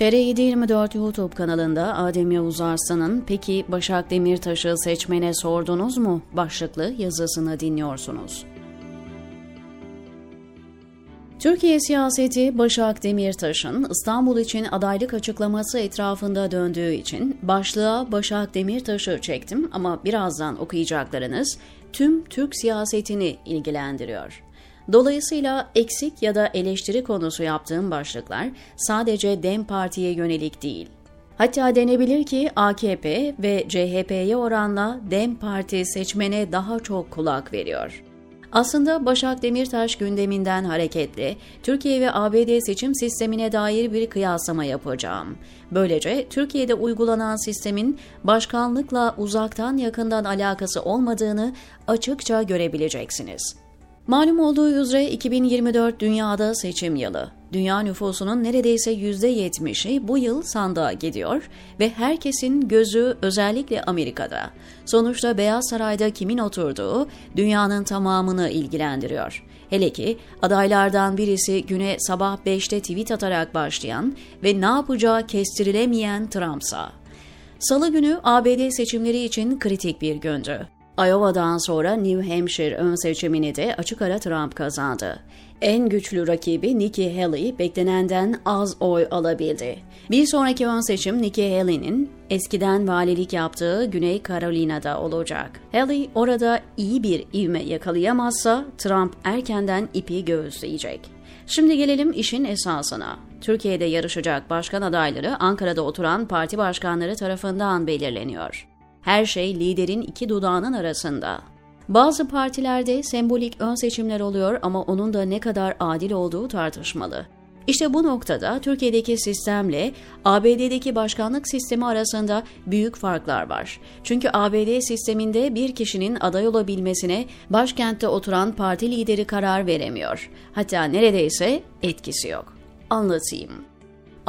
TR724 YouTube kanalında Adem Yavuz Arslan'ın Peki Başak Demirtaş'ı seçmene sordunuz mu? başlıklı yazısını dinliyorsunuz. Türkiye siyaseti Başak Demirtaş'ın İstanbul için adaylık açıklaması etrafında döndüğü için başlığa Başak Demirtaş'ı çektim ama birazdan okuyacaklarınız tüm Türk siyasetini ilgilendiriyor. Dolayısıyla eksik ya da eleştiri konusu yaptığım başlıklar sadece DEM Parti'ye yönelik değil. Hatta denebilir ki AKP ve CHP'ye oranla DEM Parti seçmene daha çok kulak veriyor. Aslında Başak Demirtaş gündeminden hareketle Türkiye ve ABD seçim sistemine dair bir kıyaslama yapacağım. Böylece Türkiye'de uygulanan sistemin başkanlıkla uzaktan yakından alakası olmadığını açıkça görebileceksiniz. Malum olduğu üzere 2024 dünyada seçim yılı. Dünya nüfusunun neredeyse %70'i bu yıl sandığa gidiyor ve herkesin gözü özellikle Amerika'da. Sonuçta Beyaz Saray'da kimin oturduğu dünyanın tamamını ilgilendiriyor. Hele ki adaylardan birisi güne sabah 5'te tweet atarak başlayan ve ne yapacağı kestirilemeyen Trump'sa. Salı günü ABD seçimleri için kritik bir gündü. Iowa'dan sonra New Hampshire ön seçimini de açık ara Trump kazandı. En güçlü rakibi Nikki Haley beklenenden az oy alabildi. Bir sonraki ön seçim Nikki Haley'nin eskiden valilik yaptığı Güney Carolina'da olacak. Haley orada iyi bir ivme yakalayamazsa Trump erkenden ipi göğüsleyecek. Şimdi gelelim işin esasına. Türkiye'de yarışacak başkan adayları Ankara'da oturan parti başkanları tarafından belirleniyor. Her şey liderin iki dudağının arasında. Bazı partilerde sembolik ön seçimler oluyor ama onun da ne kadar adil olduğu tartışmalı. İşte bu noktada Türkiye'deki sistemle ABD'deki başkanlık sistemi arasında büyük farklar var. Çünkü ABD sisteminde bir kişinin aday olabilmesine başkentte oturan parti lideri karar veremiyor. Hatta neredeyse etkisi yok. Anlatayım.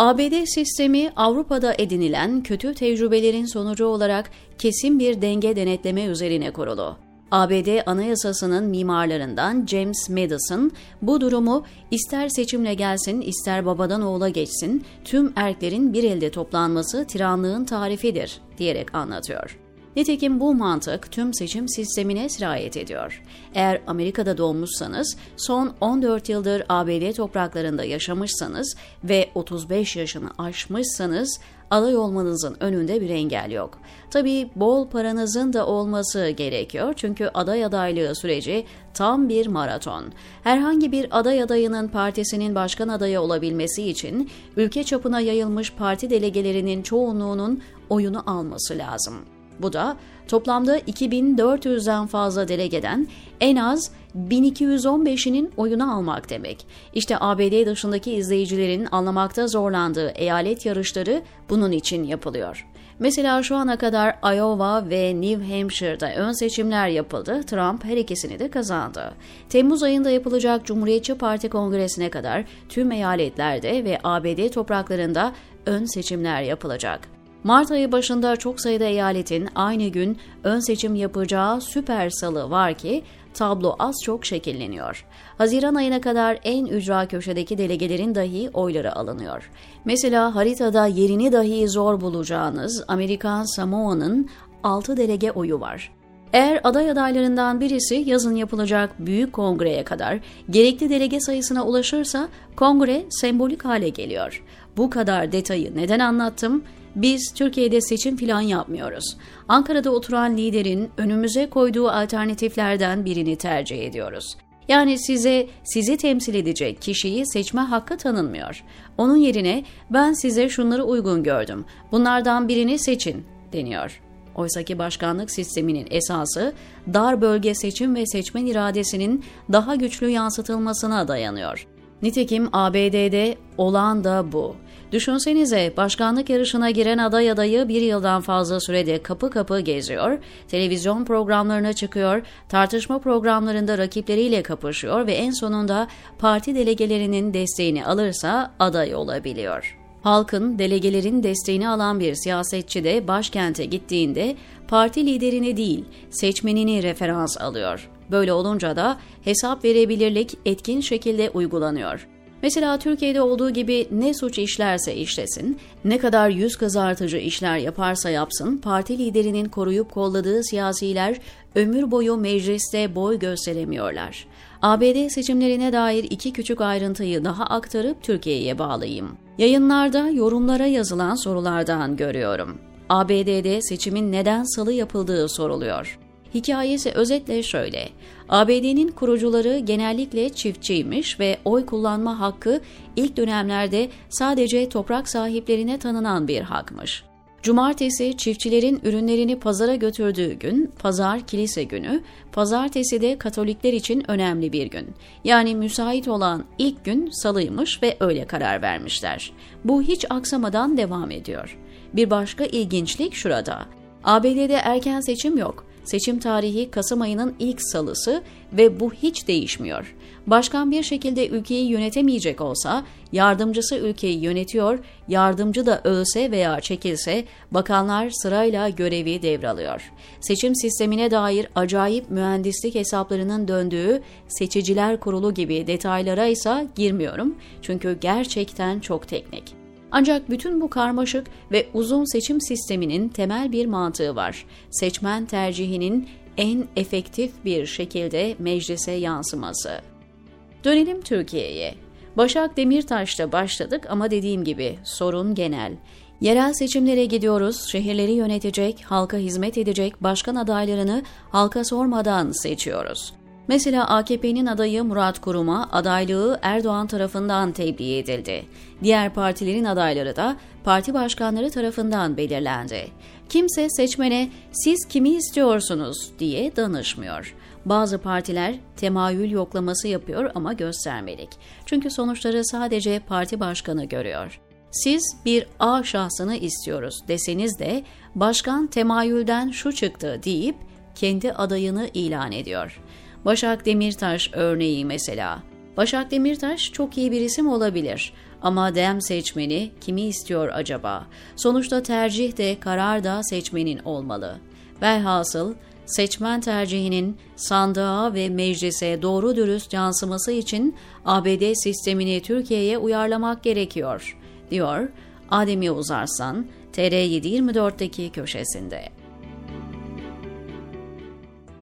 ABD sistemi Avrupa'da edinilen kötü tecrübelerin sonucu olarak kesin bir denge denetleme üzerine kurulu. ABD Anayasası'nın mimarlarından James Madison bu durumu ister seçimle gelsin ister babadan oğula geçsin tüm erklerin bir elde toplanması tiranlığın tarifidir diyerek anlatıyor. Nitekim bu mantık tüm seçim sistemine sirayet ediyor. Eğer Amerika'da doğmuşsanız, son 14 yıldır ABD topraklarında yaşamışsanız ve 35 yaşını aşmışsanız aday olmanızın önünde bir engel yok. Tabii bol paranızın da olması gerekiyor çünkü aday adaylığı süreci tam bir maraton. Herhangi bir aday adayının partisinin başkan adayı olabilmesi için ülke çapına yayılmış parti delegelerinin çoğunluğunun oyunu alması lazım. Bu da toplamda 2400'den fazla delegeden en az 1215'inin oyunu almak demek. İşte ABD dışındaki izleyicilerin anlamakta zorlandığı eyalet yarışları bunun için yapılıyor. Mesela şu ana kadar Iowa ve New Hampshire'da ön seçimler yapıldı. Trump her ikisini de kazandı. Temmuz ayında yapılacak Cumhuriyetçi Parti Kongresi'ne kadar tüm eyaletlerde ve ABD topraklarında ön seçimler yapılacak. Mart ayı başında çok sayıda eyaletin aynı gün ön seçim yapacağı süper salı var ki tablo az çok şekilleniyor. Haziran ayına kadar en ücra köşedeki delegelerin dahi oyları alınıyor. Mesela haritada yerini dahi zor bulacağınız Amerikan Samoa'nın 6 delege oyu var. Eğer aday adaylarından birisi yazın yapılacak büyük kongreye kadar gerekli delege sayısına ulaşırsa kongre sembolik hale geliyor. Bu kadar detayı neden anlattım? Biz Türkiye'de seçim falan yapmıyoruz. Ankara'da oturan liderin önümüze koyduğu alternatiflerden birini tercih ediyoruz. Yani size sizi temsil edecek kişiyi seçme hakkı tanınmıyor. Onun yerine ben size şunları uygun gördüm. Bunlardan birini seçin deniyor. Oysaki başkanlık sisteminin esası dar bölge seçim ve seçmen iradesinin daha güçlü yansıtılmasına dayanıyor. Nitekim ABD'de olan da bu. Düşünsenize başkanlık yarışına giren aday adayı bir yıldan fazla sürede kapı kapı geziyor, televizyon programlarına çıkıyor, tartışma programlarında rakipleriyle kapışıyor ve en sonunda parti delegelerinin desteğini alırsa aday olabiliyor. Halkın, delegelerin desteğini alan bir siyasetçi de başkente gittiğinde parti liderini değil, seçmenini referans alıyor. Böyle olunca da hesap verebilirlik etkin şekilde uygulanıyor. Mesela Türkiye'de olduğu gibi ne suç işlerse işlesin, ne kadar yüz kızartıcı işler yaparsa yapsın, parti liderinin koruyup kolladığı siyasiler ömür boyu mecliste boy gösteremiyorlar. ABD seçimlerine dair iki küçük ayrıntıyı daha aktarıp Türkiye'ye bağlayayım. Yayınlarda yorumlara yazılan sorulardan görüyorum. ABD'de seçimin neden salı yapıldığı soruluyor. Hikayesi özetle şöyle. ABD'nin kurucuları genellikle çiftçiymiş ve oy kullanma hakkı ilk dönemlerde sadece toprak sahiplerine tanınan bir hakmış. Cumartesi çiftçilerin ürünlerini pazara götürdüğü gün, pazar kilise günü, pazartesi de Katolikler için önemli bir gün. Yani müsait olan ilk gün salıymış ve öyle karar vermişler. Bu hiç aksamadan devam ediyor. Bir başka ilginçlik şurada. ABD'de erken seçim yok. Seçim tarihi Kasım ayının ilk salısı ve bu hiç değişmiyor. Başkan bir şekilde ülkeyi yönetemeyecek olsa, yardımcısı ülkeyi yönetiyor, yardımcı da ölse veya çekilse bakanlar sırayla görevi devralıyor. Seçim sistemine dair acayip mühendislik hesaplarının döndüğü seçiciler kurulu gibi detaylara ise girmiyorum çünkü gerçekten çok teknik. Ancak bütün bu karmaşık ve uzun seçim sisteminin temel bir mantığı var. Seçmen tercihinin en efektif bir şekilde meclise yansıması. Dönelim Türkiye'ye. Başak Demirtaş'ta başladık ama dediğim gibi sorun genel. Yerel seçimlere gidiyoruz, şehirleri yönetecek, halka hizmet edecek başkan adaylarını halka sormadan seçiyoruz. Mesela AKP'nin adayı Murat Kurum'a adaylığı Erdoğan tarafından tebliğ edildi. Diğer partilerin adayları da parti başkanları tarafından belirlendi. Kimse seçmene siz kimi istiyorsunuz diye danışmıyor. Bazı partiler temayül yoklaması yapıyor ama göstermelik. Çünkü sonuçları sadece parti başkanı görüyor. Siz bir A şahsını istiyoruz deseniz de başkan temayülden şu çıktı deyip kendi adayını ilan ediyor. Başak Demirtaş örneği mesela. Başak Demirtaş çok iyi bir isim olabilir ama dem seçmeni kimi istiyor acaba? Sonuçta tercih de karar da seçmenin olmalı. Velhasıl seçmen tercihinin sandığa ve meclise doğru dürüst yansıması için ABD sistemini Türkiye'ye uyarlamak gerekiyor, diyor Adem Yavuz Arslan, TR724'deki köşesinde.